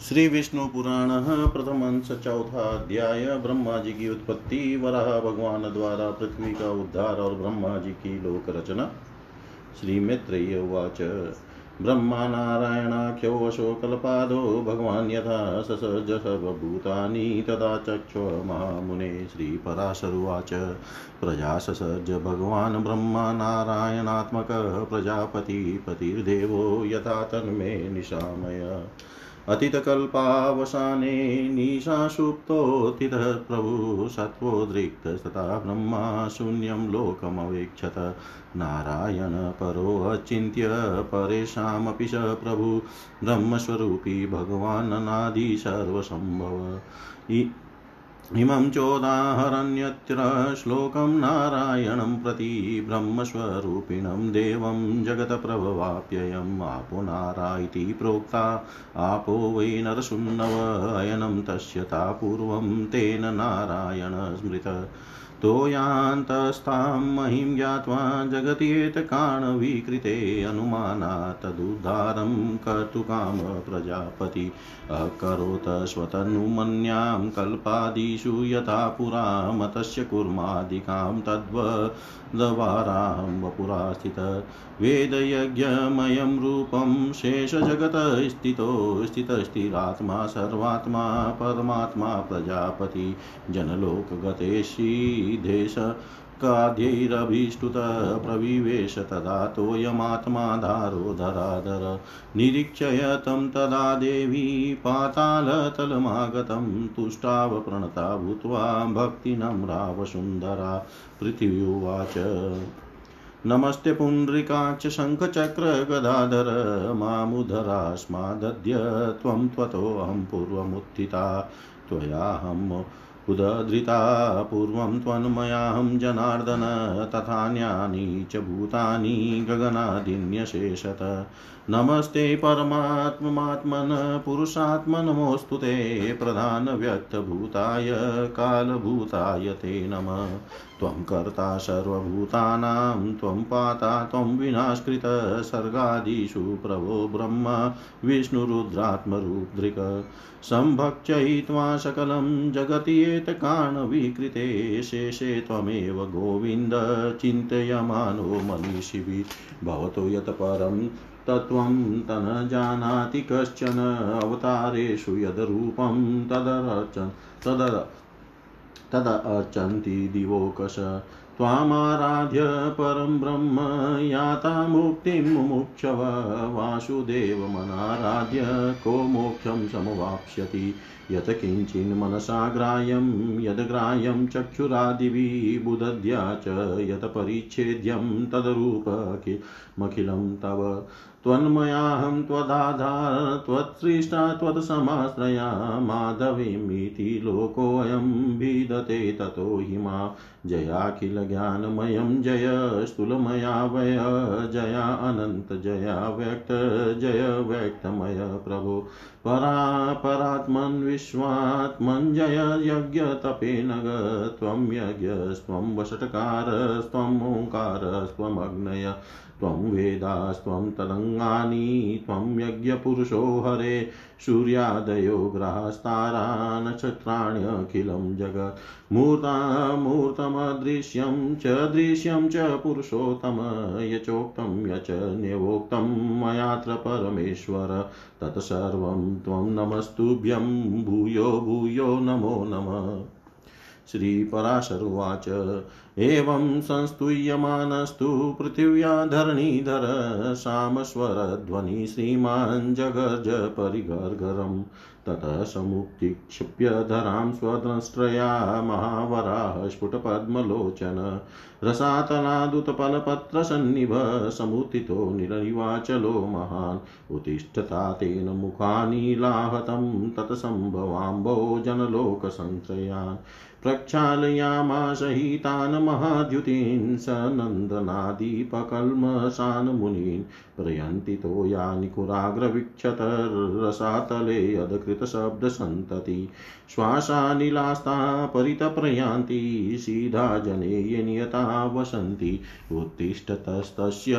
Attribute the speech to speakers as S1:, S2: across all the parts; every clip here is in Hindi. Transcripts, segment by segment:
S1: श्री विष्णु पुराण प्रथम अंश चौथा अध्याय ब्रह्मा जी की उत्पत्ति, वराह भगवान द्वारा पृथ्वी का उद्धार और ब्रह्मा जी की लोक रचना श्री मैत्रेय उवाच ब्रह्मा नारायणाख्यो अशोकल्पादो, भगवान् यथा ससज सर्वभूतानि तदा चक्षु महामुने श्रीपराशरुवाच। प्रजा ससर्ज भगवान् ब्रह्मा नारायणात्मकः प्रजापति पतिर्देवो यथा तन्मे निशामय। अतीतकल्पावसाने निशासुप्तोत्थितः प्रभु सत्त्वोद्रिक्तस्तथा ब्रह्मा शून्यं लोकमवेक्षत। नारायण परोऽचिन्त्य परेषामपि स प्रभु ब्रह्मस्वरूपी भगवान् सर्वसम्भव। इमं चोदाहरण्यत्र श्लोकं नारायणं प्रति ब्रह्मस्वरूपिणं देवं जगत्प्रभवाप्ययम् आपो नारा इति प्रोक्ता। आपो वै नरसुन्नव अयनं तस्य ता तेन नारायण स्मृत। तोयान्तस्तां महिं ज्ञात्वा जगत्येतकाणविकृते अनुमानात् तदुद्धारं कर्तुकाम प्रजापति। अकरोत् स्वतनुमन्यां कल्पादिषु यथा पुरा मतस्य कुर्मादिकां तद्वद्वारां वपुरा स्थित वेदयज्ञमयं रूपं शेषजगतस्थितो स्थितस्थिरात्मा सर्वात्मा परमात्मा प्रजापति। जनलोकगते श्रीदेश काद्यैरभीष्टुत प्रविवेश तदा तोयमात्मा धारो धराधर। निरीक्षय तं तदा देवी पातालतलमागतं तुष्टाव प्रणता भूत्वा भक्तिनम्रावसुन्दरा पृथिव्युवाच नमस्ते पुण्ड्रिकाक्ष शङ्खचक्रगदाधर मामुधरास्मादद्य त्वं त्वतोऽहं पूर्वमुत्थिता। त्वयाहम् उदधृता पूर्वं त्वन्मयाहं जनार्दन तथान्यानि च भूतानि गगनादिन्यशेषत। नमस्ते परमात्ममात्मन पुरुषात्मनमोऽस्तु ते प्रधानव्यक्तभूताय कालभूताय ते नमः। त्वं कर्ता सर्वभूतानां, त्वं पाता, त्वं विनाशकृत प्रभो ब्रह्म विष्णुरुद्रात्मरुद्रिक सम्भक्षयित्वा सकलं जगत्येतकाणविकृते शेषे त्वमेव गोविन्द, चिन्तयमानो मनीषिभिः। भवतो यत् परं तत्त्वं तन जानाति कश्चन अवतारेषु यद्रूपं तदर्चन् तदर तदर्चन्ति दिवोकश। त्वामाराध्य परं ब्रह्म, याता मुक्तिं मुमुक्षव। वासुदेवमनाराध्य को मोक्षं समवाप्स्यति। यत् किञ्चिन्मनसा ग्राह्यं यद्ग्राह्यं चक्षुरादिभिः बुदध्या च यत् परिच्छेद्यं तदरूपमखिलं तव त्वन्मयाहं त्वदाधार, त्वत्सृष्टा, त्वत्समाश्रया माधवीमिति लोकोऽयं भिदते ततो हि मा जयाखिलज्ञानमयं जय, स्थूलमया वय, जया अनन्त जया व्यक्त, जय व्यक्तमय प्रभो। परा परात्मन् विश्वात्मन् जय यज्ञतपेनग त्वं यज्ञस्त्वं वषट्कारस्त्वम् ओङ्कारस्त्वमग्नय त्वं वेदास्त्वं तदङ्गानि त्वं यज्ञपुरुषो हरे। सूर्यादयो ग्रहस्तारा नक्षत्राण्यखिलं जगत्। मूर्तामूर्तमदृश्यं च दृश्यं च पुरुषोत्तम, यचोक्तं यच न्यवोक्तं मयात्र परमेश्वर। तत्सर्वं त्वं नमस्तुभ्यं, भूयो भूयो नमो नमः। श्रीपराशरुवाच। एवं संस्तूयमानस्तु पृथिव्या धरणीधर सामस्वरध्वनि श्रीमान् जगर्ज परिगर्गरम् ततः समुत्क्षिप्य धरां स्वद्रष्ट्रया महावराः स्फुटपद्मलोचन। रसातलादुतपलपत्रसन्निभ समुत्थितो निरनिवाचलो महान्। उत्तिष्ठता तेन मुखानि लाहतं तत्सम्भवाम्बो जनलोकसंश्रयान् प्रक्षालयामासहितान् महाद्युतीन् स नन्दनादीपकल्मषान् मुनीन् प्रयन्ति तोयानि कुराग्रवीक्षतरसातले अधकृतशब्दसन्तति श्वासानिलास्ता परितप्रयान्ति सीधा जने नियता वसन्ति। उत्तिष्ठतस्तस्य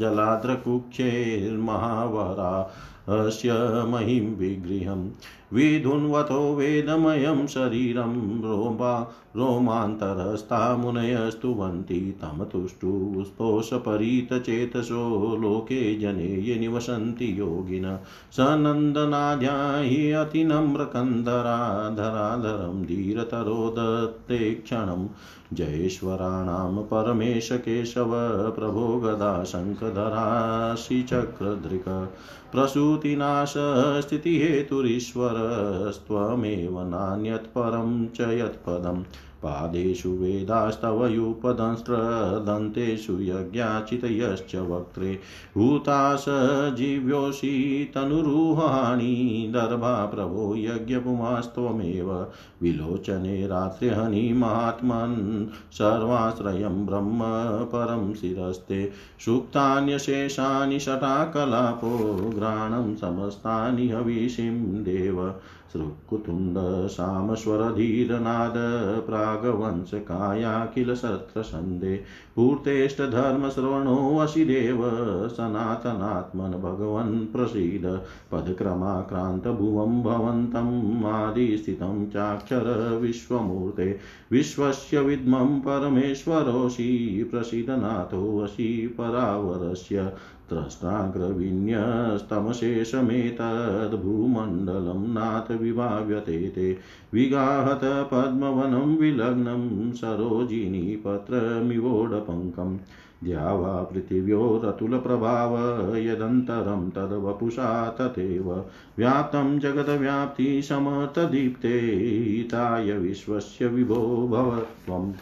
S1: जलाद्रकुक्षेर्महावरा अस्य महिं विगृहम्। विधुन्वतो वेदमयं शरीरं रोमा रोमान्तरस्था मुनयस्तुवन्ति तं तुष्टुस्तोषपरीतचेतसो लोके जने ये निवसन्ति योगिन। सनन्दनाद्या हि अतिनम्रकन्दराधराधरं धीरतरो दत्ते क्षणं। जयेश्वराणां परमेश केशव प्रभो गदा शङ्खधराशिचक्रधृक प्रसूतिनाशस्थितिहेतुरीश्वरस्त्वमेव नान्यत्परं च यत्पदम्। पादेषु वेदास्तव युपदंस्त्रदन्तेषु यज्ञाचितयश्च वक्त्रे भूतास जीव्योषि तनुरुहाणि दर्भा प्रभो यज्ञपुमास्त्वमेव विलोचने रात्रिहनि महात्मन् सर्वाश्रयं ब्रह्म परं शिरस्ते सुप्तान्यशेषानि शटाकलापो घ्राणं समस्तानि हविषिं देव श्रुकुतुण्डसामस्वरधीरनाद प्रागवंशकायाखिल सत्रसन्धे पूर्तेष्टधर्मश्रवणोऽसि देव सनातनात्मन भगवन् प्रसीद। पदक्रमाक्रान्तभुवं भवन्तम् आदिस्थितं चाक्षर विश्वमूर्ते विश्वस्य विद्मं परमेश्वरोऽसि प्रसीदनाथोऽसि परावरस्य त्रस्ताग्रविन्यस्तमशेषमेतद्भूमण्डलं नाथ विभाव्यते ते। विगाहत पद्मवनं विलग्नं सरोजिनीपत्रमिवोडपङ्कम् द्या वा पृथिव्योरतुलप्रभाव यदन्तरं तद्वपुषा तथैव। व्याप्तं जगद्व्याप्तिशमतदीप्ते हिताय विश्वस्य विभो भव त्वम्।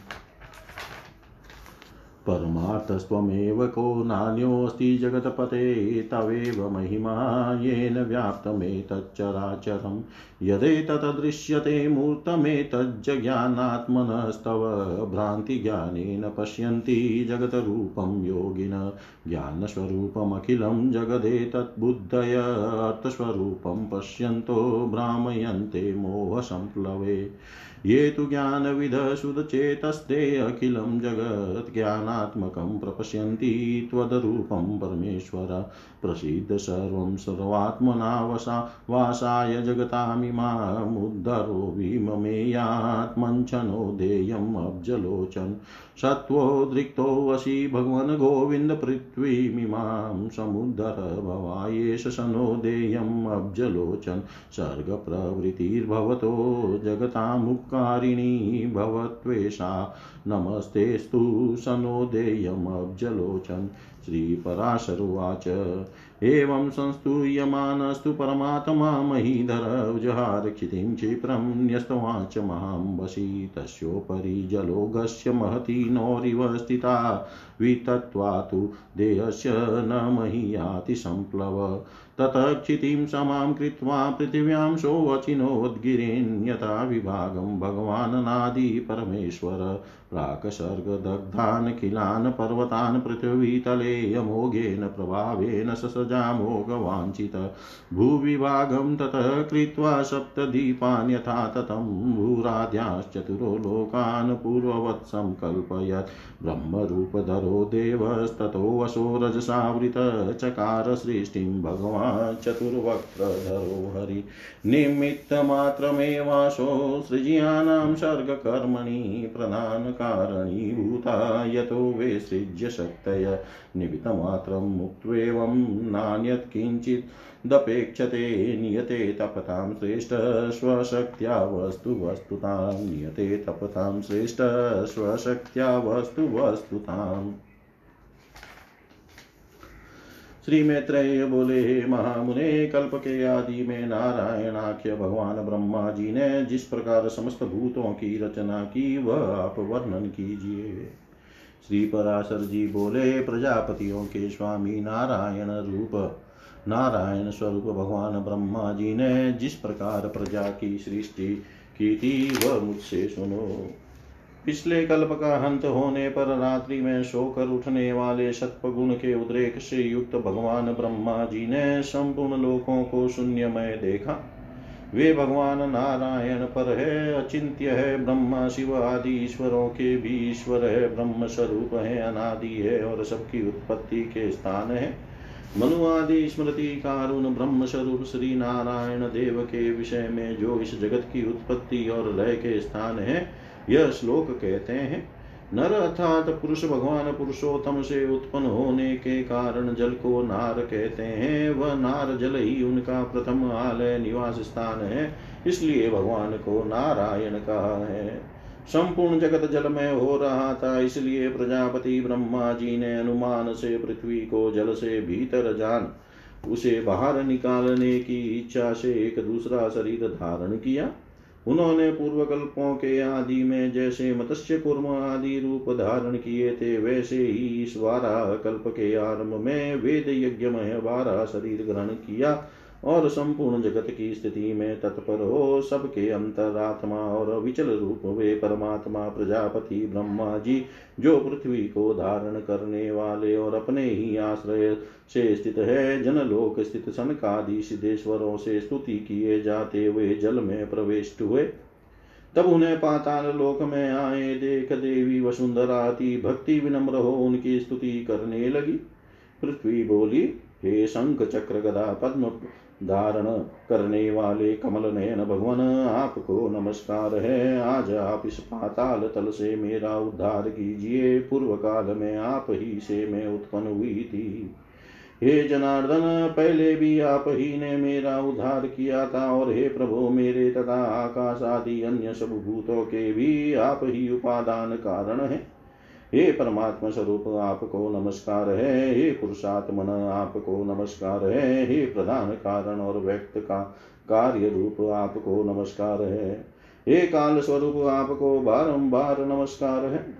S1: परमार्थस्त्वमेव को नान्योऽस्ति जगत्पते, तवेव महिमा येन व्याप्तमेतच्चराचरं यदेतदृश्यते मूर्तमेतज्ज्ञानात्मनस्तव भ्रान्तिज्ञानेन पश्यन्ति जगतरूपं योगिन। ज्ञानस्वरूपमखिलं जगदेतद्बुद्धय अर्थस्वरूपं पश्यन्तो भ्रामयन्ते मोहसम्प्लवे ये तु ज्ञानविधशुधचेतस्ते अखिलं जगत् ज्ञानात्मकं प्रपश्यन्ति त्वदरूपं परमेश्वर। प्रसीद सर्वं सर्वात्मना वसा वासाय जगतामिमामुद्धरो विममेयात्मञ्चनो देयम् अब्जलोचन्। सत्त्वोद्रिक्तोऽसि भगवन् गोविन्द पृथ्वीमिमां समुद्धर भवायेष सनो देयम् अब्जलोचन्। सर्गप्रवृत्तिर्भवतो जगतामुपकारिणी भवत्वेषा। नमस्तेस्तु सनो देयमब्जलोचन्। श्रीपराशरुवाच। एवं संस्तूयमानस्तु परमात्मा महीधर जहार क्षितिं क्षिप्रं न्यस्तवाच महाम्बसि तस्योपरि जलोघस्य महती नौरिव स्थिता। वितत्वा तु देहस्य न महीयाति सम्प्लव ततः क्षितिं समां कृत्वा पृथिव्यां सोऽचिनोद्गिरीन् यथा विभागं भगवाननादि परमेश्वर प्राक्सर्गदग्धान् किलान् पर्वतान् पृथिवीतले अमोघेन प्रभावेन ससजामोघवाञ्छित भूविभागं ततः कृत्वा सप्तदीपान् यथा ततं भूराद्याश्चतुरो लोकान् पूर्ववत् सङ्कल्पयत् ब्रह्मरूपधरो देवस्ततोऽसो रजसावृत चकार सृष्टिं भगवान् चतुर्वक्त्रधरो हरि निमित्तमात्रमेवासो सृज्यानां सर्गकर्मणि प्रधानकारणीभूता यतो विसृज्य शक्तय निमित्तमात्रं मुक्त्वेवं नान्यत् किञ्चिदपेक्षते नियते तपतां श्रेष्ठ स्वशक्त्या वस्तु वस्तुतां नियते तपतां श्रेष्ठ स्वशक्त्या वस्तु वस्तुताम् श्री मैत्रेय बोले, हे महामुने कल्प के आदि में नारायणाख्य भगवान ब्रह्मा जी ने जिस प्रकार समस्त भूतों की रचना की, वह आप वर्णन कीजिए। श्री पराशर जी बोले, प्रजापतियों के स्वामी नारायण रूप, नारायण स्वरूप भगवान ब्रह्मा जी ने जिस प्रकार प्रजा की सृष्टि की थी, वह मुझसे सुनो। पिछले कल्प का हंत होने पर रात्रि में सोकर उठने वाले सत्वगुण के उद्रेक से युक्त भगवान ब्रह्मा जी ने संपूर्ण लोकों को शून्यमय देखा। वे भगवान नारायण पर है, अचिंत्य है, ब्रह्मा शिव आदि ईश्वरों के भी ईश्वर है, ब्रह्म स्वरूप है, अनादि है और सबकी उत्पत्ति के स्थान है। मनु आदि स्मृति कारुण ब्रह्म स्वरूप श्री नारायण देव के विषय में जो इस जगत की उत्पत्ति और लय के स्थान है यह श्लोक कहते हैं, नर अर्थात पुरुष भगवान पुरुषोत्तम से उत्पन्न होने के कारण जल को नार कहते हैं। वह नार जल ही उनका प्रथम आलय निवास स्थान है, इसलिए भगवान को नारायण कहा है। संपूर्ण जगत जल में हो रहा था, इसलिए प्रजापति ब्रह्मा जी ने अनुमान से पृथ्वी को जल से भीतर जान, उसे बाहर निकालने की इच्छा से एक दूसरा शरीर धारण किया। उन्होंने पूर्वकल्पों के आदि में जैसे मत्स्य कुर्म आदि रूप धारण किए थे, वैसे ही इस बारह कल्प के आरंभ में वेद यज्ञ में बारह शरीर ग्रहण किया। और संपूर्ण जगत की स्थिति में तत्पर हो सबके अंतरात्मा और विचल रूप वे परमात्मा, प्रजापति, ब्रह्मा जी, जो पृथ्वी को धारण करने वाले और अपने ही आश्रय से स्थित है, जनलोक स्थित सनकादि सिद्धेश्वरों से स्तुति किए जाते हुए जल में प्रवेश हुए। तब उन्हें पाताल लोक में आए, देख देवी वसुंधरा भक्ति विनम्र हो उनकी स्तुति करने लगी। पृथ्वी बोली, हे शंख चक्र गदा, पद्म धारण करने वाले कमल नयन भगवान, आपको नमस्कार है। आज आप इस पाताल तल से मेरा उद्धार कीजिए। पूर्व काल में आप ही से मैं उत्पन्न हुई थी। हे जनार्दन, पहले भी आप ही ने मेरा उद्धार किया था और हे प्रभु, मेरे तथा आकाश आदि अन्य सब भूतों के भी आप ही उपादान कारण है। हे परमात्मा स्वरूप, आपको नमस्कार है। हे पुरुषात्मन, आपको नमस्कार है। हे प्रधान कारण और व्यक्त का कार्य रूप, आपको नमस्कार है। हे काल स्वरूप, आपको बारंबार नमस्कार है।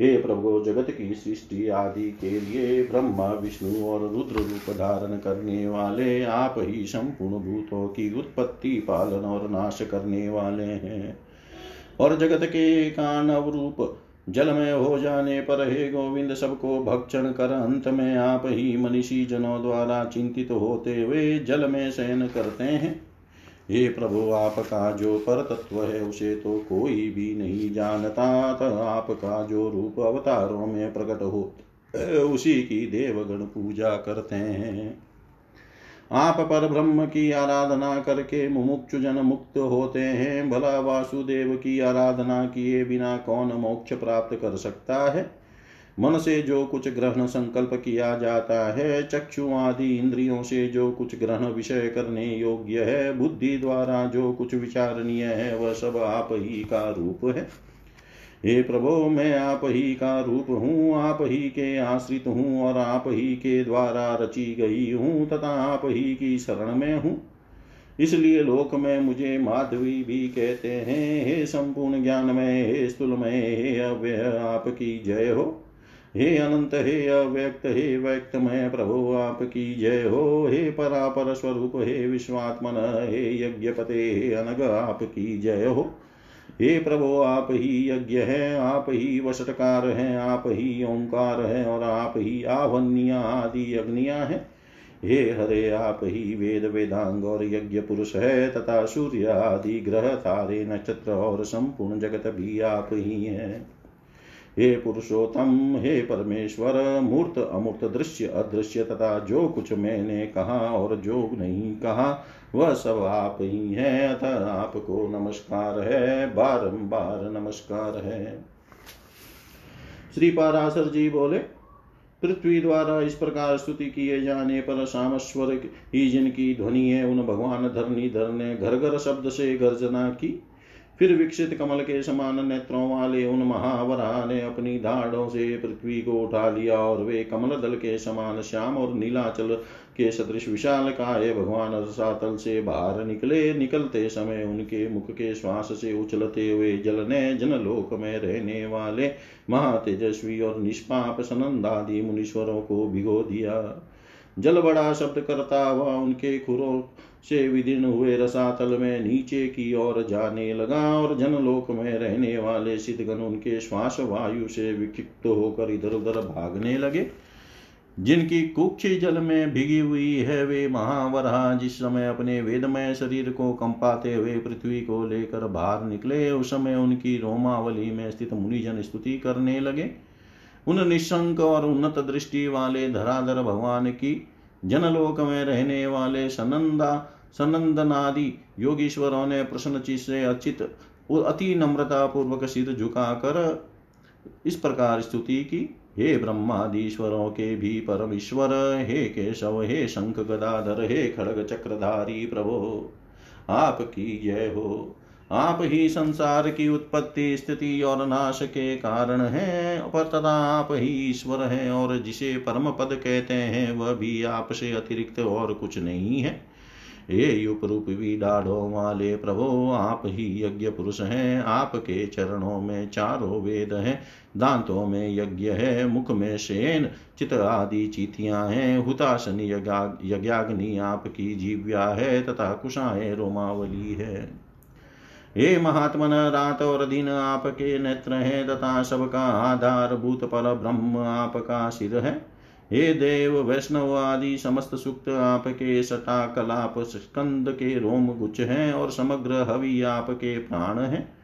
S1: हे प्रभु, जगत की सृष्टि आदि के लिए ब्रह्मा, विष्णु और रुद्र रूप धारण करने वाले आप ही संपूर्ण भूतों की उत्पत्ति, पालन और नाश करने वाले हैं। और जगत के कानव रूप जल में हो जाने पर हे गोविंद, सबको भक्षण कर। अंत में आप ही मनीषी जनों द्वारा चिंतित होते हुए जल में शयन करते हैं। हे प्रभु, आपका जो पर तत्व है, उसे तो कोई भी नहीं जानता। आपका जो रूप अवतारों में प्रकट हो, उसी की देवगण पूजा करते हैं। आप पर ब्रह्म की आराधना करके मुमुक्षु जन मुक्त होते हैं। भला वासुदेव की आराधना किए बिना कौन मोक्ष प्राप्त कर सकता है? मन से जो कुछ ग्रहण संकल्प किया जाता है, चक्षु आदि इंद्रियों से जो कुछ ग्रहण विषय करने योग्य है, बुद्धि द्वारा जो कुछ विचारणीय है, वह सब आप ही का रूप है। हे प्रभो, मैं आप ही का रूप हूँ, आप ही के आश्रित हूँ और आप ही के द्वारा रची गई हूँ तथा आप ही की शरण में हूँ। इसलिए लोक में मुझे माधवी भी कहते हैं, हे संपूर्ण ज्ञान में, हे स्थूल में, हे अव्यय, आपकी जय हो। हे अनंत, हे अव्यक्त, हे व्यक्त में प्रभु, आपकी जय हो। हे परापर स्वरूप, हे विश्वात्मन, हे यज्ञपते, हे अनग, आपकी जय हो। हे प्रभो, आप ही यज्ञ हैं, आप ही वसटकार हैं, आप ही ओंकार हैं और आप ही आवनिया आदि अग्निया हैं। हे हरे, आप ही वेद, वेदांग और यज्ञ पुरुष है, तथा सूर्य आदि ग्रह, तारे, नक्षत्र और संपूर्ण जगत भी आप ही है। हे पुरुषोत्तम, हे परमेश्वर, मूर्त अमूर्त दृश्य, अदृश्य तथा जो कुछ मैंने कहा और जो नहीं कहा, वह सब आप ही हैं, अतः आपको नमस्कार है, बारंबार नमस्कार है। श्री पाराशर जी बोले, पृथ्वी द्वारा इस प्रकार स्तुति किए जाने पर सामस्वर ही जिनकी ध्वनि है, उन भगवान धरनी धर ने घर घर शब्द से गर्जना की। फिर विकसित कमल के समान नेत्रों वाले उन महावरा ने अपनी धाड़ों से पृथ्वी को उठा लिया और वे कमल दल के समान श्याम और नीलाचल के सदृश विशाल काय भगवान रसातल से बाहर निकले। निकलते समय उनके मुख के श्वास से उछलते हुए जल ने जनलोक में रहने वाले महातेजस्वी और निष्पाप सनंदादि मुनीश्वरों को भिगो दिया। जल बड़ा शब्द करता हुआ उनके खुरों से विदीर्ण हुए रसातल में नीचे की ओर जाने लगा और जनलोक में रहने वाले सिद्धगण उनके श्वास वायु से विक्षिप्त होकर इधर उधर भागने लगे। जिनकी कुक्षी जल में भिगी हुई है, वे महावरा जिस समय अपने वेदमय शरीर को कंपाते हुए पृथ्वी को लेकर बाहर निकले, उस समय उनकी रोमावली में स्थित मुनिजन स्तुति करने लगे। उन निशंक और उन्नत दृष्टि वाले धराधर भगवान की, जनलोक में रहने वाले सनंदा, सनंदनादि योगीश्वरों ने प्रसन्न चित से अचित, अति नम्रता पूर्वक सिर झुकाकर इस प्रकार स्तुति की। हे ब्रह्मादीश्वरों के भी परमेश्वर, हे केशव, हे शंख गदाधर, हे खड़ग चक्रधारी प्रभो आपकी जय हो। आप ही संसार की उत्पत्ति, स्थिति और नाश के कारण हैं। पर तथा आप ही ईश्वर हैं और जिसे परम पद कहते हैं, वह भी आपसे अतिरिक्त और कुछ नहीं है। ये युप भी डाढ़ों वाले प्रभो, आप ही यज्ञ पुरुष हैं। आपके चरणों में चारों वेद हैं। दांतों में यज्ञ है, मुख में शेन, चित आदि चीतियाँ हैं। हुतासन यज्ञाग्नि आपकी जीव्या है, तथा कुशाएँ रोमावली है। हे महात्मन रात और दिन आपके नेत्र हैं तथा सबका आधार भूत पर ब्रह्म आपका सिर है। हे देव, वैष्णव आदि समस्त सुक्त आपके सटा कलाप स्कंद के रोम गुच्छ हैं और समग्र हवि आपके प्राण हैं।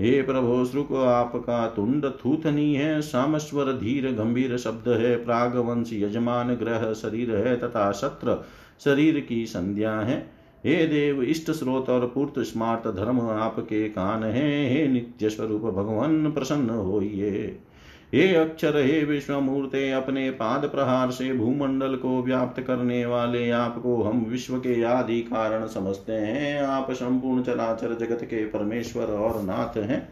S1: हे प्रभो, श्रुक आपका तुंड थूथनी है, सामस्वर धीर गंभीर शब्द है, प्रागवंश यजमान ग्रह शरीर है तथा शत्र शरीर की संध्या है। हे देव, इष्ट स्रोत और पूर्त स्मार्त धर्म आपके कान है। हे नित्य स्वरूप भगवान, प्रसन्न होइए। हे अक्षर, हे विश्वमूर्ते, अपने पाद प्रहार से भूमंडल को व्याप्त करने वाले आपको हम विश्व के आदि कारण समझते हैं। आप संपूर्ण चराचर जगत के परमेश्वर और नाथ हैं।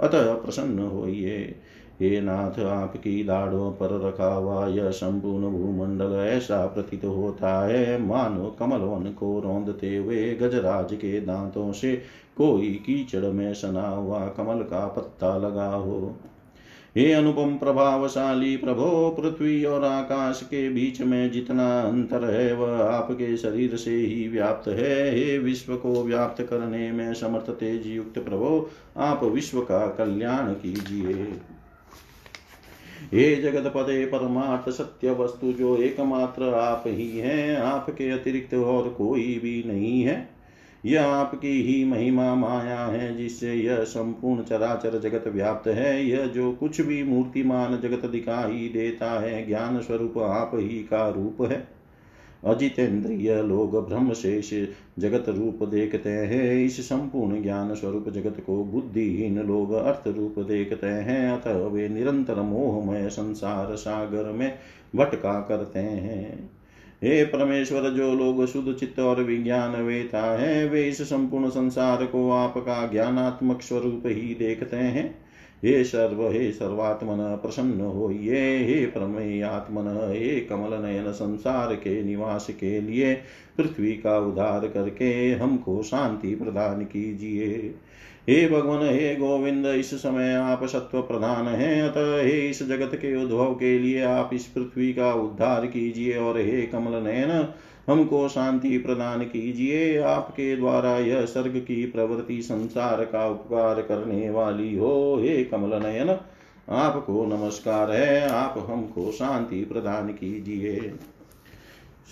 S1: अतः प्रसन्न होइए। हे नाथ, आपकी दाढ़ों पर रखा हुआ यह संपूर्ण भूमंडल ऐसा प्रतीत होता है। मानो कमल वन को रौंदते हुए गजराज के दांतों से कोई कीचड़ में सना हुआ कमल का पत्ता लगा हो। हे अनुपम प्रभावशाली प्रभो, पृथ्वी और आकाश के बीच में जितना अंतर है, वह आपके शरीर से ही व्याप्त है। हे विश्व को व्याप्त करने में समर्थ तेज युक्त प्रभो, आप विश्व का कल्याण कीजिए। हे जगत पदे परमार्थ सत्य वस्तु जो एकमात्र आप ही हैं, आपके अतिरिक्त और कोई भी नहीं है। यह आपकी ही महिमा माया है, जिससे यह संपूर्ण चराचर जगत व्याप्त है। यह जो कुछ भी मूर्तिमान जगत दिखाई देता है, ज्ञान स्वरूप आप ही का रूप है। अजितेंद्रिय लोग ब्रह्म शेष जगत रूप देखते हैं, इस संपूर्ण ज्ञान स्वरूप जगत को बुद्धिहीन लोग अर्थ रूप देखते हैं, अतः वे निरंतर मोहमय संसार सागर में भटका करते हैं। हे परमेश्वर, जो लोग शुद्ध चित्त और विज्ञान वेता है, वे इस संपूर्ण संसार को आपका ज्ञानात्मक स्वरूप ही देखते हैं। हे सर्व हे सर्वात्मन, प्रसन्न हो ये हे प्रमेयात्मन हे कमल नयन संसार के निवास के लिए पृथ्वी का उद्धार करके हमको शांति प्रदान कीजिए। हे भगवान, हे गोविंद, इस समय आप सत्व प्रधान हैं, अतः हे इस जगत के उद्भव के लिए आप इस पृथ्वी का उद्धार कीजिए और हे कमल नयन हमको शांति प्रदान कीजिए। आपके द्वारा यह सर्ग की प्रवृत्ति संसार का उपकार करने वाली हो। हे कमल नयन आपको नमस्कार है। आप हमको शांति प्रदान कीजिए।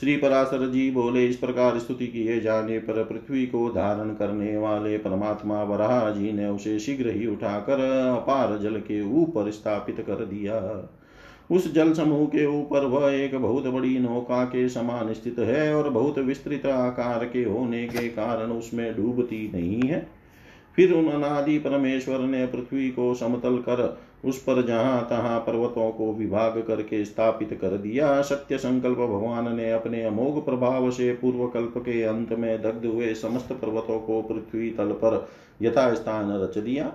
S1: श्री पराशर जी बोले, इस प्रकार स्तुति किए जाने पर पृथ्वी को धारण करने वाले परमात्मा वराह जी ने उसे शीघ्र ही उठाकर अपार जल के ऊपर स्थापित कर दिया। उस जल समूह के ऊपर वह एक बहुत बड़ी नौका के समान स्थित है और बहुत विस्तृत आकार के होने के कारण उसमें डूबती नहीं है। फिर उन अनादि परमेश्वर ने पृथ्वी को समतल कर उस पर जहाँ तहां पर्वतों को विभाग करके स्थापित कर दिया। सत्य संकल्प भगवान ने अपने अमोघ प्रभाव से पूर्व कल्प के अंत में दग्ध हुए समस्त पर्वतों को पृथ्वी तल पर यथास्थान रच दिया।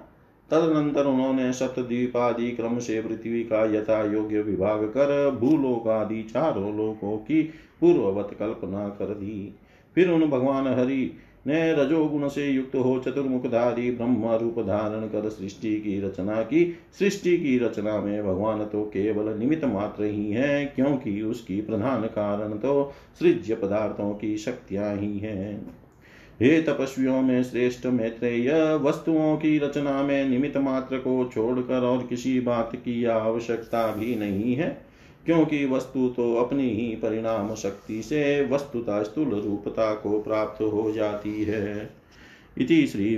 S1: तदनंतर उन्होंने सप्तद्वीपादि क्रम से पृथ्वी का यथा योग्य विभाग कर भूलोक आदि चारों लोकों की पूर्ववत कल्पना कर दी। फिर उन भगवान हरि ने रजोगुण से युक्त हो चतुर्मुखधारी ब्रह्म रूप धारण कर सृष्टि की रचना की। सृष्टि की रचना में भगवान तो केवल निमित्त मात्र ही है, क्योंकि उसकी प्रधान कारण तो सृज्य पदार्थों की शक्तियाँ ही हैं। हे तपस्वियों में श्रेष्ठ मैत्रेय, वस्तुओं की रचना में निमित्त मात्र को छोड़कर और किसी बात की आवश्यकता भी नहीं है, क्योंकि वस्तु तो अपनी ही परिणाम शक्ति से वस्तुता स्थूल रूपता को प्राप्त हो जाती है। इति श्री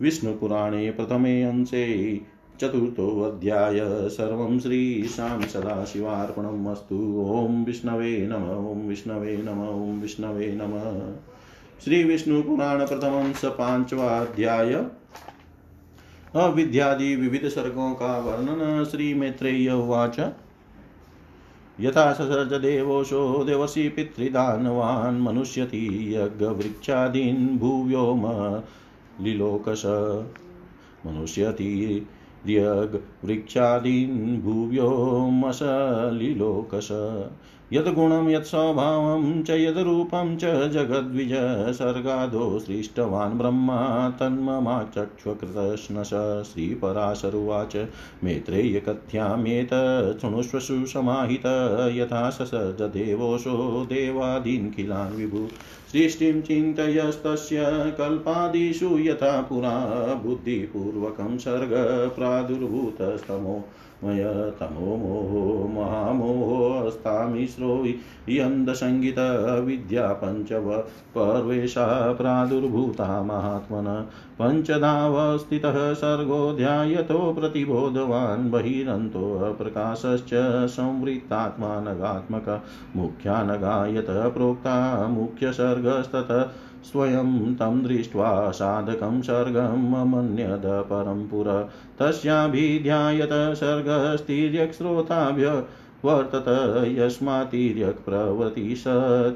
S1: विष्णुपुराणे प्रथमे अंशे चतुर्थोऽध्याय सर्वं श्रीशां सदाशिवार्पणम् अस्तु। ॐ विष्णवे नम ॐ विष्णवे नम ॐ विष्णवे नमः। श्रीविष्णुपुराण प्रथमं स पाञ्चवाध्याय अविद्यादि विविध सर्गों का वर्णन श्री मैत्रेय उवाच। यथा ससर्ज देवोशो देवसी पितृदानवान् मनुष्यति यज्ञवृक्षादीन् भुव्योम लिलोकश मनुष्यति वृक्षादीन् भुव्योमसलिलोकश यद्गुणं यत्स्वभावं च यद्रूपं च जगद्विज सर्गादो सृष्टवान् ब्रह्मा तन्ममाचक्ष्वकृतश्नश श्रीपराशरुवाच मेत्रेयकथ्यामेत शृणुष्व सुसमाहित यथा ससजदेवोषो देवादीन् किलान् विभु सृष्टिं चिन्तयस्तस्य कल्पादिषु यथा पुरा बुद्धिपूर्वकं तमो मोहो महामोहोस्तामिश्रो यन्दसङ्गीतविद्या पञ्चव पर्वेशा प्रादुर्भूता महात्मन पञ्चदावस्थितः सर्गो ध्यायतो प्रतिबोधवान् बहिरन्तोऽप्रकाशश्च संवृत्तात्मा नगात्मक मुख्यानगायत प्रोक्ता मुख्यसर्गस्ततः स्वयं तं दृष्ट्वा साधकं सर्गममन्यद परं पुर। तस्याभिध्यायत सर्गस्तिर्यक्स्रोताभ्य वर्तत यस्मातिर्यक् प्रवृत्ति स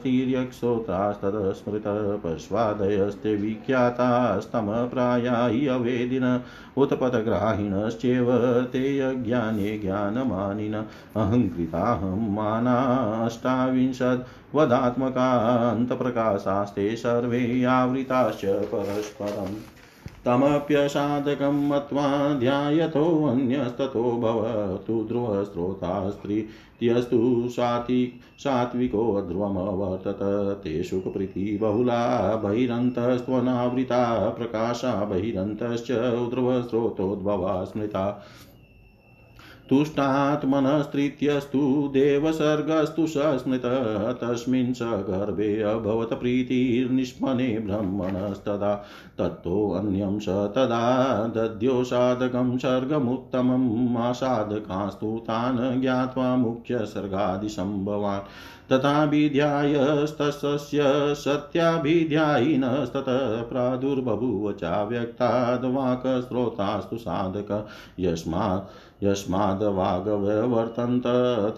S1: तिर्यक्श्रोत्रास्तदस्मृत पश्वादयस्ते विख्यातास्तमप्राया हि अवेदिन उत्पतग्राहिणश्चेव ते यज्ञाने ज्ञानमानिन। अहङ्कृताहं मानाष्टाविंशद् वदात्मकान्तप्रकाशास्ते सर्वे आवृताश्च परस्परम्। तमप्यसाधकं मत्वा ध्यायतोऽन्यस्ततो भवतु ध्रुवस्रोता स्त्रीत्यस्तु सात्वि सात्विको ध्रुवमवर्तत ते सुखप्रीतिबहुला बहिरन्तस्त्वनावृता प्रकाशा बहिरन्तश्च ध्रुवस्रोतोद्भवा स्मृता। तुष्टात्मनस्त्रीत्यस्तु देवसर्गस्तु सस्मृतः, तस्मिन् स गर्भे अभवत् प्रीतिर्निष्मने ब्रह्मणस्तदा। तत्तोऽन्यं स तदा दद्योसाधकं सर्गमुत्तमम् आसाधकास्तु तान् ज्ञात्वा मुख्यसर्गादिसम्भवान्। तथाभिध्यायस्तस्य सत्याभिध्यायिनस्ततः प्रादुर्बभूव चाव्यक्ताद्वाक्स्रोतास्तु साधक। यस्मात् यस्माद्वागवर्तन्त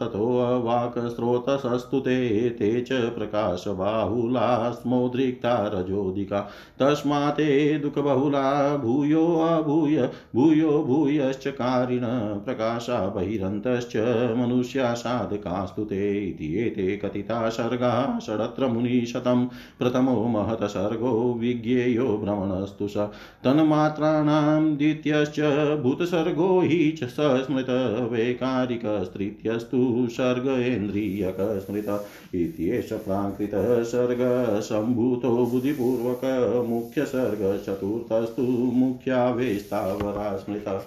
S1: ततोऽवाक्स्रोतसस्तु ते ते च प्रकाशबाहुला स्मोद्रिक्ता रजोदिका। तस्मात् दुःखबहुला, भूयो अभूय, भूयो भूयश्च कारिण, प्रकाशा बहिरन्तश्च मनुष्या साधकास्तु ते इति एते कथिता सर्गा षडत्र मुनिशतं प्रथमो महत सर्गो विज्ञेयो भ्रमणस्तु स। तन्मात्राणां द्वितीयश्च भूतसर्गो हि च सस्मृतवैकारिकस्त्रीत्यस्तु स्मृत इत्येष प्राकृतः सर्गसम्भूतो बुद्धिपूर्वक मुख्यसर्गचतुर्थस्तु मुख्यावेस्तावरा स्मृतः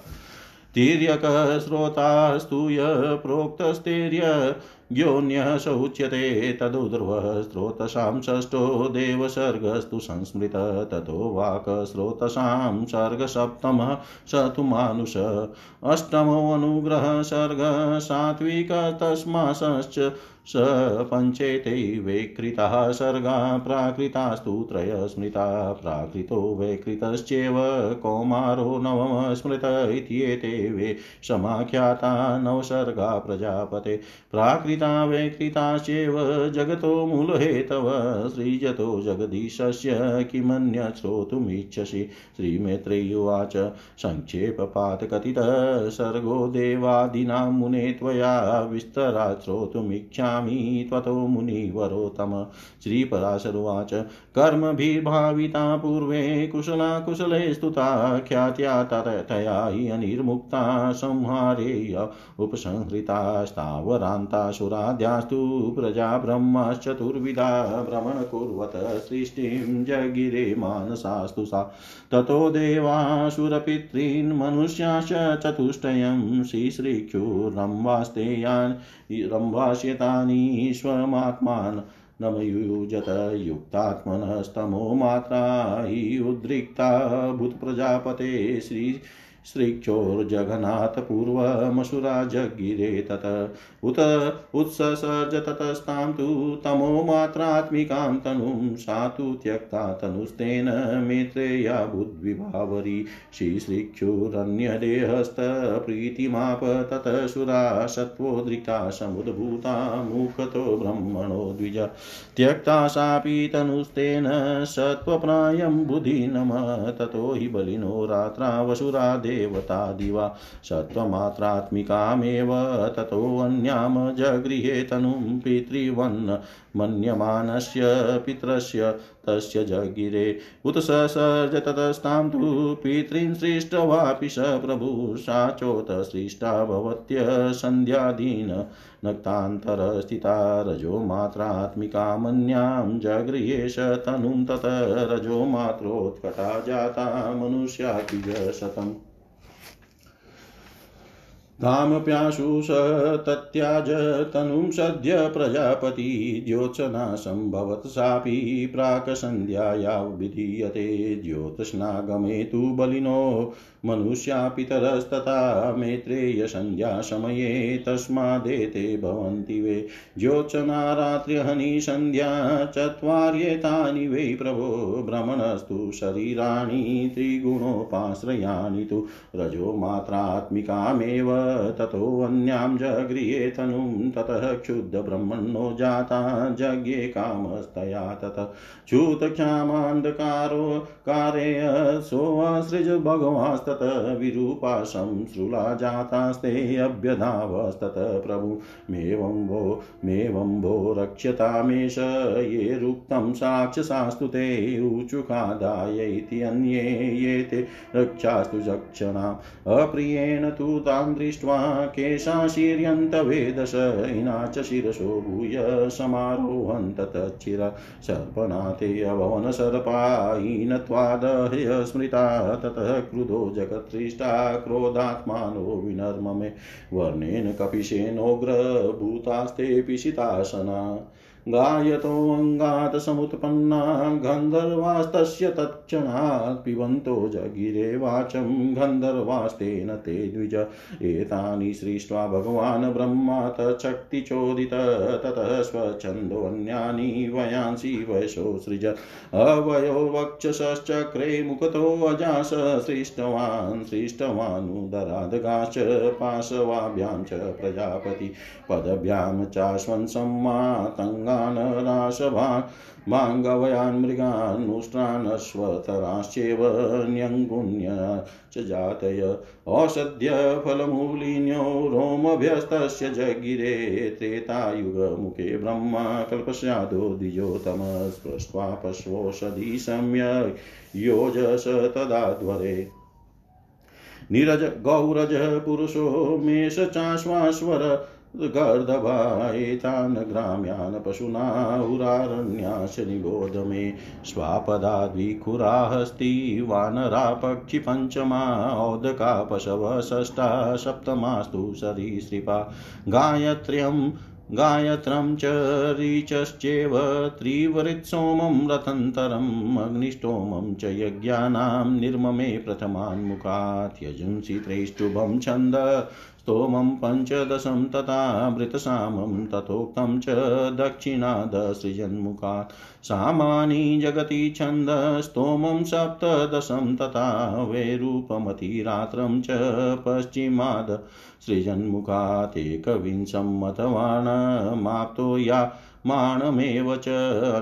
S1: तिर्यकस्रोतास्तु य प्रोक्तस्तेर्य ज्ञोन्यः स उच्यते तदुध्रुवः स्रोतसां षष्ठो देवसर्गस्तु संस्मृत, ततो वाक्स्रोतसां सर्गसप्तमः स तु मानुष। अष्टमोऽनुग्रहः सर्ग स पञ्चेते वैकृताः सर्गा प्राकृतास्तु त्रय स्मृता, प्राकृतो वैकृतश्चेव कौमारो नवमः स्मृत इत्येते वे समाख्याता नवसर्गा प्रजापते। प्राकृता वैकृताश्चेव जगतो मूलहेतव, सृजतो जगदीशस्य किमन्यत् श्रोतुमिच्छसि श्रीमैत्रेयुवाच, सङ्क्षेपपातकथितः, सर्गो देवादीनां मुने त्वया विस्तरात् श्रोतुमिच्छामि। वदामि त्वतो मुनिवरोत्तम श्रीपराशरुवाच कर्मभिर्भाविता पूर्वे कुशला कुशले स्तुता, ख्यात्या तया हि अनिर्मुक्ता संहारे उपसंहृतास्तावरान्तासुराद्यास्तु प्रजा ब्रह्मश्चतुर्विधा भ्रमण कुर्वत सृष्टिं जगिरे मानसास्तु सा। ततो देवासुरपितॄन् मनुष्याश्च चतुष्टयं श्रीश्रीक्षुरम्वास्तेयान् रम्भास्यतानि स्वमात्मान् नमयुजत युक्तात्मनस्तमो मात्रा हि उद्रिक्ता भूतप्रजापते श्री सृक्षोर्जघनाथ पूर्वमसुरा जगिरे तत। उत उत्ससर्ज ततस्तां तु तमो मात्रात्मिकां तनुं सा तु त्यक्ता तनुस्तेन मेत्रेया बुद्विभावरी श्रीसृक्षुरन्यदेहस्तप्रीतिमाप ततः सुरा सत्त्वोद्रिक्ता समुद्भूता मुखतो ब्रह्मणो द्विज। त्यक्ता सापि तनुस्तेन सत्त्वप्रायं बुधि नम। ततो हि बलिनो रात्रा वसुरा देवता दिवा सत्त्वमात्रात्मिकामेव ततोऽन्यां जगृहे तनुं पितृवन् मन्यमानस्य पितरस्य तस्य जगिरे उत ससर्ज ततस्तां तु पितॄन् सृष्टवापि स प्रभु साचोत सृष्टा भवत्य सन्ध्यादीन नक्तान्तरस्थिता रजो मात्रात्मिकामन्यां जगृहेश तनुं तत रजो मात्रोत्कटा जाता मनुष्यापि शतम् धामप्याशु स तत्याज तनुं सद्य प्रजापति द्योत्सना सम्भवत् सापि प्राक्सन्ध्याया विधीयते ज्योत्स्नागमे तु बलिनो मनुष्या पितरस्तथा मेत्रेयसन्ध्यासमये तस्मादेते भवन्ति वे ज्योत्सना रात्र्यहनि सन्ध्या चत्वार्येतानि वै प्रभो भ्रमणस्तु शरीराणि त्रिगुणोपाश्रयाणि तु रजो मात्रात्मिकामेव ततोऽन्यां जगृहे तनुं ततः क्षुद्धब्रह्मणो जाता जज्ञे कामस्तया ततः च्युतक्षामान्धकारो कारे सोऽसृज भगवांस्तत विरूपा संश्रुला जातास्ते अभ्यधावस्तत प्रभुमेवं वो, मेवं भो रक्ष्यतामेष ये रुक्तं साक्षसास्तु ते ऊचुकादाय इति अन्ये ये ते रक्षास्तु चक्षणाम्। अप्रियेण तु तां दृष्ट्वा केशाशीर्यन्तवेदश हिना च शिरसो भूय समारोहन्त तच्छिर सर्पनाथे अभवन सर्पाहीनत्वादह्य स्मृता ततः क्रुधो जगत्सृष्टा क्रोधात्मानो विनर्ममे वर्णेन कपिशेनोग्रभूतास्ते पिशितासना गायतोऽङ्गात् समुत्पन्ना गन्धर्वास्तस्य तत्क्षणात् पिबन्तो जगिरे वाचं गन्धर्वास्तेन ते द्विज एतानि सृष्ट्वा भगवान् ब्रह्मा तच्छक्तिचोदित ततः स्वच्छन्दोऽन्यानि वयांसि वयसो सृज अवयो वक्षसश्चक्रे मुखतोऽजास सृष्टवान् सृष्टवानुदरादगाश्च पाशवाभ्यां च प्रजापति पदभ्यां चाश्वन्सम्मातङ्गा मृगान् माङ्गवयान् मृगान्नुष्ट्रानश्वतराश्चेव न्यङ्गुण्य च जातय। औषध्यफलमूलिन्यो रोमभ्यस्तस्य जगिरे त्रेतायुगमुखे ब्रह्मा कल्पस्यादो द्विजोतमस्पृष्ट्वा पश्वोषधि सम्यक् योजस तदाध्वरे निरज, गौरज, पुरुषो मेष चाश्वाश्वर गर्दभायेतान् ग्राम्यान् पशूनाहुरारण्याश निबोध मे स्वापदाद्विखुराहस्ति वानरा पक्षिपञ्चमा औदका पशव षष्ठा सप्तमास्तु सरीसृपा गायत्र्यं, गायत्रं च रीचश्चेव त्रिवृत्सोमं रथन्तरम् अग्निष्टोमं च यज्ञानां निर्ममे प्रथमान्मुखात् यजुंसि त्रैष्टुभं छन्द स्तोमं पञ्चदशं तथा मृतसामं तथोक्तं च दक्षिणादसृजन्मुखात्। सामानि जगति छन्दस्तोमं सप्तदशं तथा वैरूपमतिरात्रं च पश्चिमाद सृजन्मुखात् एकविंशम् मतवाणमाप्तो या माणमेव च,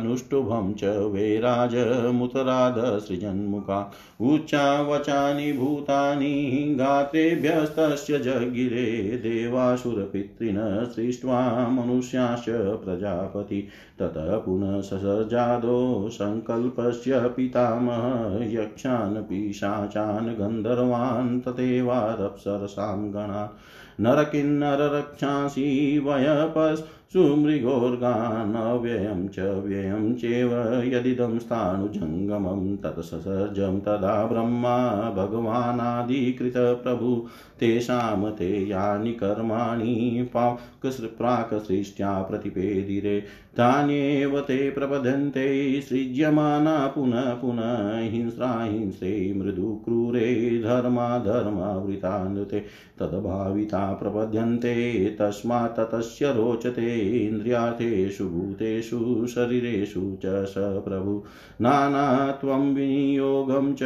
S1: अनुष्टुभं च वैराजमुतरादसृजन्मुखा उच्चावचानि भूतानि गात्रेभ्यस्तस्य जगिरे, देवासुरपितृन् सृष्ट्वा मनुष्याश्च प्रजापति। ततः पुनः ससर्जादो सङ्कल्पस्य पितामह, यक्षान् पिशाचान् गन्धर्वान् तथैवारप्सरसां गणान्। नरकिन्नररक्षांसि वयपस् सुमृगोर्गानव्ययं च व्ययं चेव यदिदं स्थाणुजङ्गमं तत्ससर्जं तदा ब्रह्मा भगवानादिकृतप्रभु तेषां ते यानि कर्माणि प्राक्सृष्ट्या प्रतिपेदिरे तान्येव ते प्रपद्यन्ते सृज्यमाना पुनः पुनः हिंस्राहिंस्रे मृदुक्रूरे धर्माधर्मावृतान्ते तद्भाविता प्रपद्यन्ते तस्मात् ततस्य रोचते इन्द्रियार्थेषु, भूतेषु, शरीरेषु च स प्रभु। नानात्वं विनियोगं च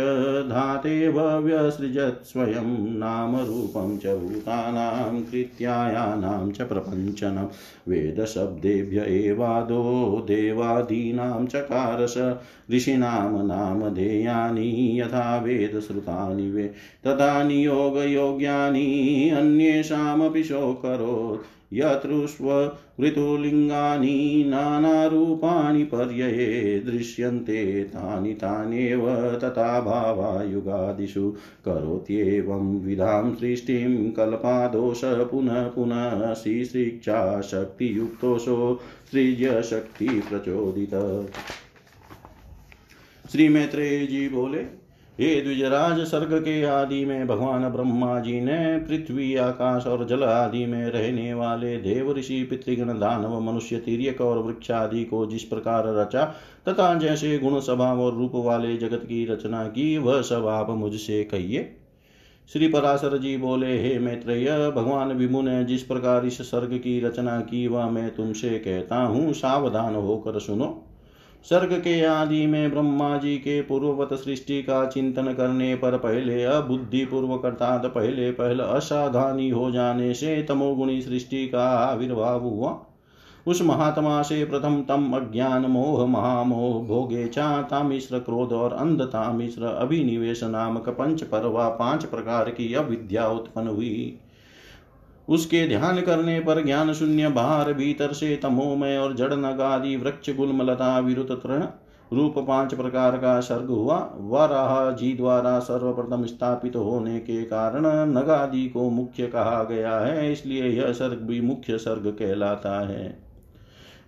S1: धातेव व्यसृजत् स्वयं नामरूपं च भूतानां, कृत्यायानां च प्रपञ्चनं। वेदशब्देभ्य एवादो, देवादीनां चकारस ऋषीणां नामधेयानि यथा वेदश्रुतानि वे। तथा नियोगयोग्यानि, अन्येषामपि शोकरोत्। यतृष्व ऋतुलिङ्गानि नानारूपाणि पर्यये दृश्यन्ते तानि तान्येव तथा भावायुगादिषु। करोत्येवं विधां सृष्टिं कल्पादोष पुनः पुनः श्रीशिक्षा शक्तियुक्तोषो सृज्य प्रचोदित श्री मैत्रेय जी बोले हे द्विजराज सर्ग के आदि में भगवान ब्रह्मा जी ने पृथ्वी, आकाश और जल आदि में रहने वाले देव ऋषि, पितृगण, दानव, मनुष्य तिरक और वृक्ष आदि को जिस प्रकार रचा तथा जैसे गुण स्वभाव और रूप वाले जगत की रचना की, वह सब आप मुझसे कहिए। श्री पराशर जी बोले, हे मैत्रेय, भगवान विभु ने जिस प्रकार इस सर्ग की रचना की, वह मैं तुमसे कहता हूँ, सावधान होकर सुनो। सर्ग के आदि में ब्रह्मा जी के पूर्ववत सृष्टि का चिंतन करने पर पहले अबुद्धि पूर्वक अर्थात पहले पहले असाधानी हो जाने से तमोगुणी सृष्टि का आविर्भाव हुआ। उस महात्मा से प्रथम तम अज्ञान मोह महामोह भोगे तामिश्र क्रोध और अंधता मिश्र अभिनिवेश नामक पंच परवा पाँच प्रकार की अविद्या उत्पन्न हुई। उसके ध्यान करने पर ज्ञान शून्य बाहर भीतर से तमोमय और जड़ नगादि वृक्ष गुलमलता विरुत तृण रूप पाँच प्रकार का सर्ग हुआ। वराह जी द्वारा सर्वप्रथम स्थापित होने के कारण नगादि को मुख्य कहा गया है, इसलिए यह सर्ग भी मुख्य सर्ग कहलाता है।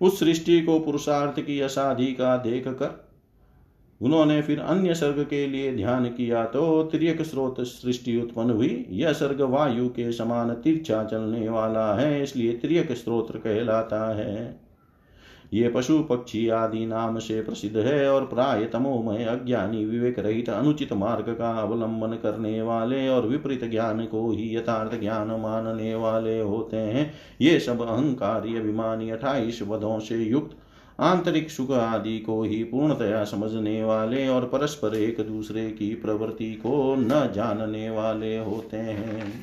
S1: उस सृष्टि को पुरुषार्थ की असाधि का देख कर उन्होंने फिर अन्य सर्ग के लिए ध्यान किया तो त्रियक स्रोत सृष्टि उत्पन्न हुई। यह सर्ग वायु के समान तिरछा चलने वाला है, इसलिए त्रियक स्त्रोत्र कहलाता है। ये पशु पक्षी आदि नाम से प्रसिद्ध है और प्राय तमोमय अज्ञानी विवेक रहित अनुचित मार्ग का अवलंबन करने वाले और विपरीत ज्ञान को ही यथार्थ ज्ञान मानने वाले होते हैं। ये सब अहंकारी अभिमानी अठाईस वधों से युक्त आंतरिक सुख आदि को ही पूर्णतया समझने वाले और परस्पर एक दूसरे की प्रवृत्ति को न जानने वाले होते हैं।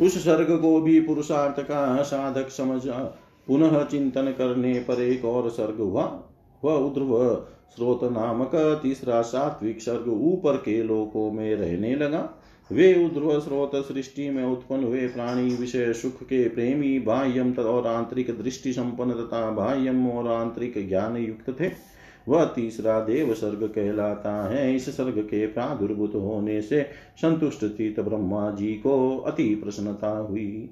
S1: उस सर्ग को भी पुरुषार्थ का साधक समझ, पुनः चिंतन करने पर एक और सर्ग हुआ। वह उध्रव स्रोत नामक तीसरा सात्विक सर्ग ऊपर के लोकों में रहने लगा। वे उध्रव स्रोत सृष्टि में उत्पन्न हुए प्राणी, विषय सुख के प्रेमी, बाह्यम और आंतरिक दृष्टि संपन्न तथा बाह्यम और आंतरिक ज्ञान युक्त थे। वह तीसरा देव सर्ग कहलाता है। इस सर्ग के प्रादुर्भूत होने से संतुष्ट चित ब्रह्मा जी को अति प्रसन्नता हुई।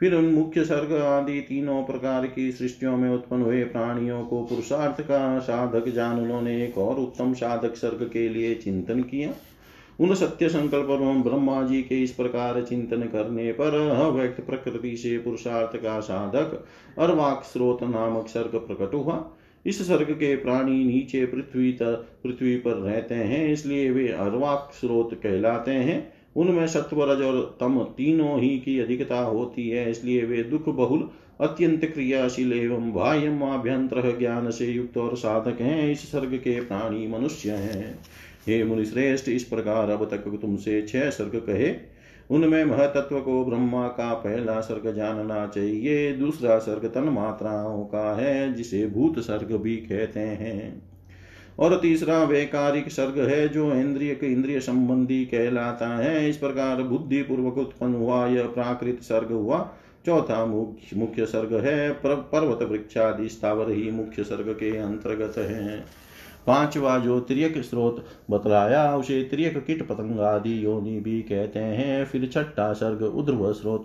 S1: फिर उन मुख्य सर्ग आदि तीनों प्रकार की सृष्टियों में उत्पन्न हुए प्राणियों को पुरुषार्थ का साधक जान उन्होंने एक और उत्तम साधक सर्ग के लिए चिंतन किया। उन सत्य संकल्प ब्रह्मा जी के इस प्रकार चिंतन करने पर अव्यक्त प्रकृति से पुरुषार्थ का साधक अर्वाक स्रोत नामक सर्ग प्रकट हुआ। इस सर्ग के प्राणी नीचे पृथ्वी पृथ्वी पर रहते हैं, इसलिए वे अर्वाक स्रोत कहलाते हैं। उनमें सत्वरज और तम तीनों ही की अधिकता होती है, इसलिए वे दुख, बहुल, अत्यंत क्रियाशील एवं बाह्यम आभ्यंतर ज्ञान से युक्त और साधक हैं। इस सर्ग के प्राणी मनुष्य हैं। हे मुनिश्रेष्ठ, इस प्रकार अब तक तुमसे छह सर्ग कहे। उनमें महतत्व को ब्रह्मा का पहला सर्ग जानना चाहिए, दूसरा सर्ग तन मात्राओं का है, जिसे भूत सर्ग भी कहते हैं। और तीसरा वैकारिक सर्ग है, जो इंद्रिय इंद्रिय संबंधी कहलाता है। इस प्रकार बुद्धि पूर्वक उत्पन्न हुआ यह प्राकृत सर्ग हुआ। चौथा मुख्य मुख्य सर्ग है पर्वत वृक्षादि स्थावर ही मुख्य सर्ग के अंतर्गत है। पांचवा जो त्रियक स्रोत बतलाया, उसे त्रियक कीट पतंग आदि योनि भी कहते हैं। फिर छठा सर्ग उध्रव स्रोत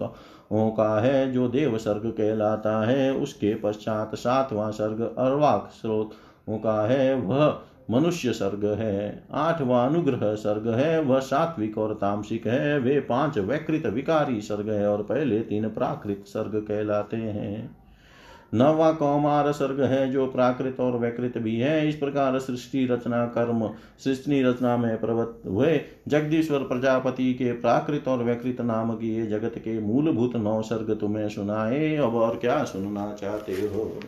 S1: का है, जो देव सर्ग कहलाता है। उसके पश्चात सातवां सर्ग अर्वाक स्रोत का है, वह मनुष्य सर्ग है। आठवां अनुग्रह सर्ग है, वह सात्विक और तामसिक है। वे पाँच वैकृत विकारी सर्ग है और पहले तीन प्राकृत सर्ग कहलाते हैं। नवा कौमार सर्ग है जो प्राकृत और वैकृत भी है। इस प्रकार सृष्टि रचना, कर्म, सृष्टि रचना में प्रवृत्त हुए जगदीश्वर प्रजापति के प्राकृत और वैकृत नाम की ये जगत के मूलभूत नौ सर्ग तुम्हें सुनाए। अब और क्या सुनना चाहते हो?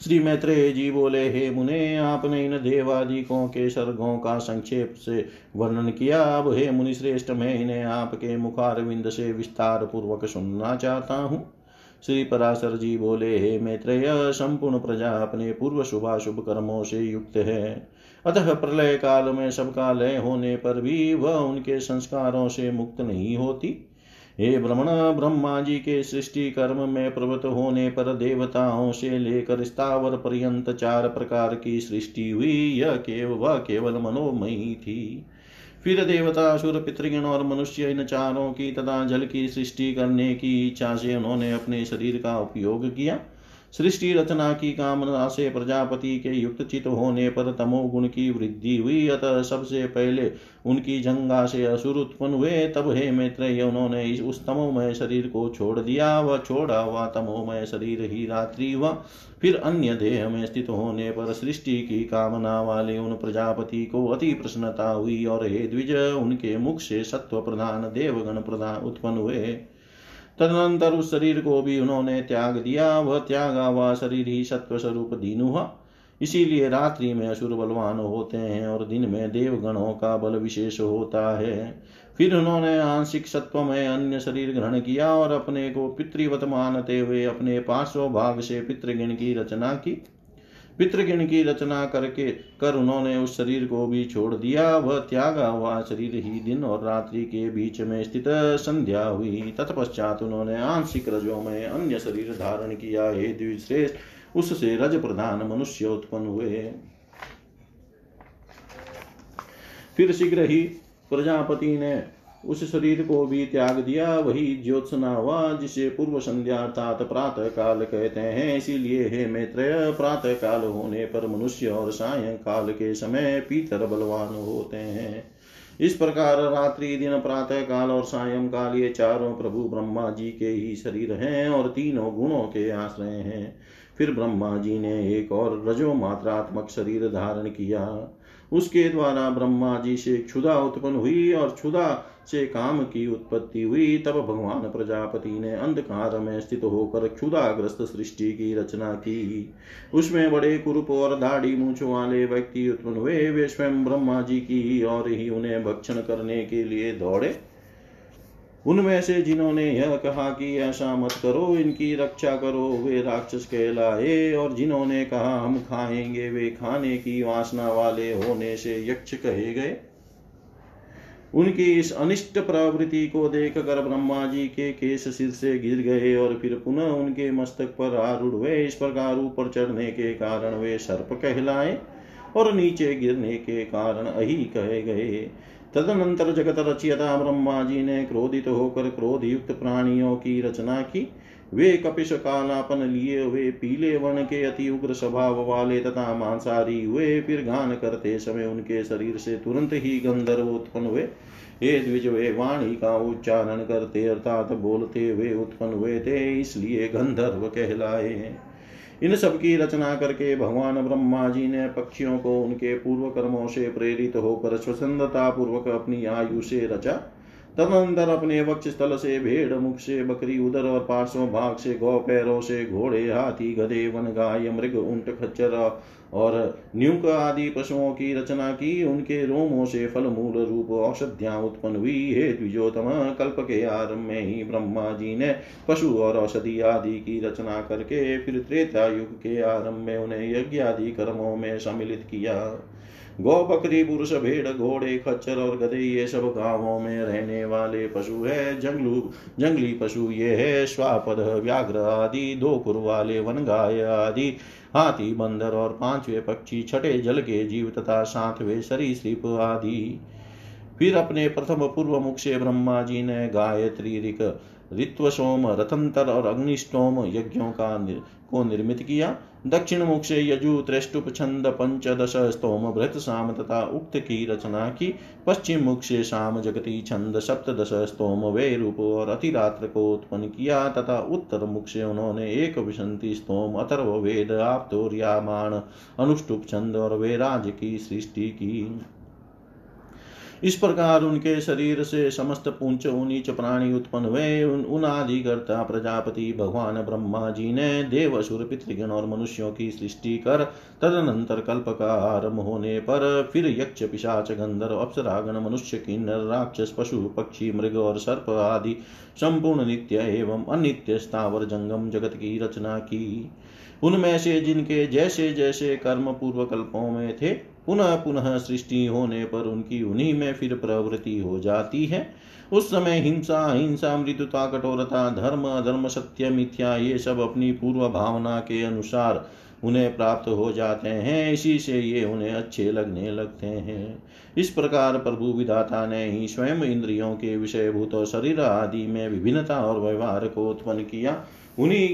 S1: श्री मैत्रेय जी बोले, हे मुने, आपने इन देवादिकों के सर्गों का संक्षेप से वर्णन किया। अब हे मुनि श्रेष्ठ मैं इन्हें आपके मुखारविंद से विस्तार पूर्वक सुनना चाहता हूँ। श्री पराशर जी बोले हे मैत्रेय, संपूर्ण प्रजा अपने पूर्व शुभाशुभ कर्मों से युक्त है। अतः प्रलय काल में सबका लय होने पर भी वह उनके संस्कारों से मुक्त नहीं होती। हे ब्रह्मण, ब्रह्मा जी के सृष्टि कर्म में प्रवृत्त होने पर देवताओं से लेकर स्थावर पर्यंत चार प्रकार की सृष्टि हुई, यह केवल वह केवल मनोमयी थी। फिर देवता असुर पितृगण और मनुष्य इन चारों की तथा जल की सृष्टि करने की इच्छा से उन्होंने अपने शरीर का उपयोग किया। सृष्टि रचना की कामना से प्रजापति के युक्त चित होने पर तमोगुण की वृद्धि हुई। अतः सबसे पहले उनकी जंगा से असुर उत्पन्न हुए। तब हे मित्र उन्होंने इस उस तमोमय शरीर को छोड़ दिया। वह छोड़ा हुआ तमोमय शरीर ही रात्रि हुआ। फिर अन्य देह में स्थित होने पर सृष्टि की कामना वाले उन प्रजापति को अति प्रसन्नता हुई और हे द्विज, उनके मुख से सत्व प्रधान देवगण प्रधान उत्पन्न हुए। तदनंतर उस शरीर को भी उन्होंने त्याग दिया। वह त्यागा हुआ शरीर ही सत्व स्वरूप दीन हुआ। इसीलिए रात्रि में असुर बलवान होते हैं और दिन में देवगणों का बल विशेष होता है। फिर उन्होंने आंशिक सत्व में अन्य शरीर ग्रहण किया और अपने को पितृवत मानते हुए अपने पार्श्व भाग से पितृगण की रचना की। पितृगण की रचना करके कर उन्होंने उस शरीर को भी छोड़ दिया। वह त्यागा हुआ शरीर ही दिन और रात्रि के बीच में स्थित संध्या हुई। तत्पश्चात उन्होंने आंशिक रजों में अन्य शरीर धारण किया। हे द्विश्रेष्ठ, उससे रज प्रधान मनुष्य उत्पन्न हुए। फिर शीघ्र ही प्रजापति ने उस शरीर को भी त्याग दिया। वही ज्योत्सना हुआ, जिसे पूर्व संध्या अर्थात प्रातः काल कहते हैं। इसीलिए हे मैत्रेय प्रातः काल होने पर मनुष्य और साय काल के समय पीतर बलवान होते हैं। इस प्रकार रात्रि दिन प्रातः काल और सायं काल ये चारों प्रभु ब्रह्मा जी के ही शरीर हैं और तीनों गुणों के आश्रय हैं। फिर ब्रह्मा जी ने एक और रजो मात्रात्मक शरीर धारण किया। उसके द्वारा ब्रह्मा जी से क्षुदा उत्पन्न हुई और क्षुदा से काम की उत्पत्ति हुई, तब भगवान प्रजापति ने अंधकार में स्थित होकर क्षुदाग्रस्त सृष्टि की रचना की। उसमें बड़े कुरूप और दाढ़ी मूछ वाले व्यक्ति उत्पन्न हुए। वे स्वयं ब्रह्मा जी की और ही उन्हें भक्षण करने के लिए दौड़े। उनमें से जिन्होंने यह कहा कि ऐसा मत करो, इनकी रक्षा करो, वे राक्षस कहलाए और जिन्होंने कहा हम खाएँगे, वे खाने की वासना वाले होने से यक्ष कहे गए। उनकी इस अनिष्ट प्रवृत्ति को देख कर ब्रह्मा जी के केस सिर से गिर गए और फिर पुनः उनके मस्तक पर आरूढ़ हुए। इस प्रकार ऊपर चढ़ने के कारण वे सर्प कहलाए और नीचे गिरने के कारण अही कहे गए। तदनंतर जगत रचियता ब्रह्मा जी ने क्रोधित होकर क्रोध युक्त प्राणियों की रचना की। वे कपिश कालापन लिए हुए पीले वर्ण के अति उग्र स्वभाव वाले तथा मांसारी हुए, फिर गान करते समय उनके शरीर से तुरंत ही गंधर्व उत्पन्न हुए। हे द्विज वे वाणी का उच्चारण करते अर्थात बोलते हुए उत्पन्न हुए थे, इसलिए गंधर्व कहलाए इन सब की रचना करके भगवान ब्रह्मा जी ने पक्षियों को उनके पूर्व कर्मों से प्रेरित होकर स्वच्छता पूर्वक अपनी आयु से रचा। तदनंतर अपने वक्ष स्थल से भेड़, मुख से बकरी, उदर और पार्श्व भाग से गौ, पैरों से घोड़े, हाथी, गधे, वन गाय, मृग, ऊँट, खच्चर और न्यूक आदि पशुओं की रचना की। उनके रोमों से फल मूल रूप औषधियाँ उत्पन्न हुई। हे द्विजोतम कल्प के आरंभ में ही ब्रह्मा जी ने पशु और औषधि आदि की रचना करके फिर त्रेता युग के आरंभ में उन्हें यज्ञ आदि कर्मों में सम्मिलित किया। गौ बकरी पुरुष भेड़ घोड़े खच्चर और गधे ये सब गाँवों में रहने वाले पशु है। जंगलू जंगली पशु ये है स्वापद व्याघ्र आदि दो कुर वाले वन गाय आदि। हाथी बंदर और पांचवे पक्षी छठे जल के जीव तथा सातवें सरीसृप आदि। फिर अपने प्रथम पूर्व मुख से ब्रह्मा जी ने गायत्री ऋक ऋत्वसोम रथंतर और अग्निष्टोम यज्ञों का निर, को निर्मित किया। दक्षिण मुख से यजु त्रेष्टुप छंद पंचदश स्तोम भृत साम तथा उक्त की रचना की। पश्चिम मुख से शाम जगती छंद सप्तश स्तोम वे रूप और अतिरात्र को उत्पन्न किया तथा उत्तर मुख से उन्होंने एक विशंति स्तोम अथर्व वेद आप्तोर्यामाण अनुष्टुप छंद और वेराज की सृष्टि की। इस प्रकार उनके शरीर से समस्त पुंच उनीच प्राणी उत्पन्न हुए। उन, उन आदिकर्ता प्रजापति भगवान ब्रह्मा जी ने देव असुर पितृगण और मनुष्यों की सृष्टि कर तदनंतर कल्प का आरंभ होने पर फिर यक्ष पिशाच गंधर्व अप्सरागण मनुष्य किन्नर राक्षस पशु पक्षी मृग और सर्प आदि संपूर्ण नित्य एवं अनित्य स्थावर जंगम जगत की रचना की। उनमें से जिनके जैसे जैसे कर्म पूर्व कल्पों में थे पुनः पुनः सृष्टि होने पर उनकी उन्हीं में फिर प्रवृत्ति हो जाती है। उस समय हिंसा हिंसा मृदुता कठोरता धर्म, अधर्म, सत्य, मिथ्या, ये सब अपनी पूर्व भावना के अनुसार उन्हें प्राप्त हो जाते हैं। इसी से ये उन्हें अच्छे लगने लगते हैं। इस प्रकार प्रभु विधाता ने ही स्वयं इंद्रियों के विषयभूत शरीर आदि में विभिन्नता और व्यवहार को उत्पन्न किया। उन्हीं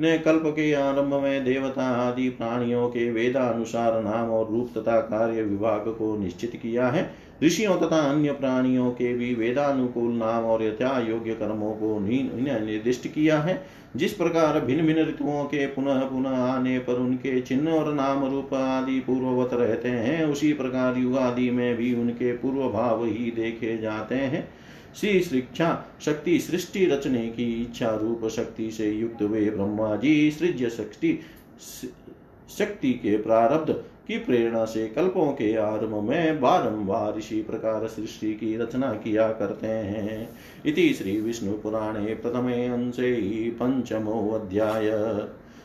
S1: ने कल्प के आरंभ में देवता आदि प्राणियों के वेदानुसार नाम और रूप तथा कार्य विभाग को निश्चित किया है। ऋषियों तथा अन्य प्राणियों के भी वेदानुकूल नाम और यथा योग्य कर्मों को निर्दिष्ट किया है। जिस प्रकार भिन्न भिन्न ऋतुओं के पुनः पुनः आने पर उनके चिन्ह और नाम रूप आदि पूर्ववत रहते हैं, उसी प्रकार युगादि में भी उनके पूर्व भाव ही देखे जाते हैं। श्री शिक्षा शक्ति सृष्टि रचने की इच्छा रूप शक्ति से युक्त वे ब्रह्मा जी सृज्य शक्ति शक्ति के प्रारब्ध की प्रेरणा से कल्पों के आरंभ में बारंबार इसी प्रकार सृष्टि की रचना किया करते हैं। इति श्री विष्णु पुराणे प्रथमे अंशे पंचमो अध्याय।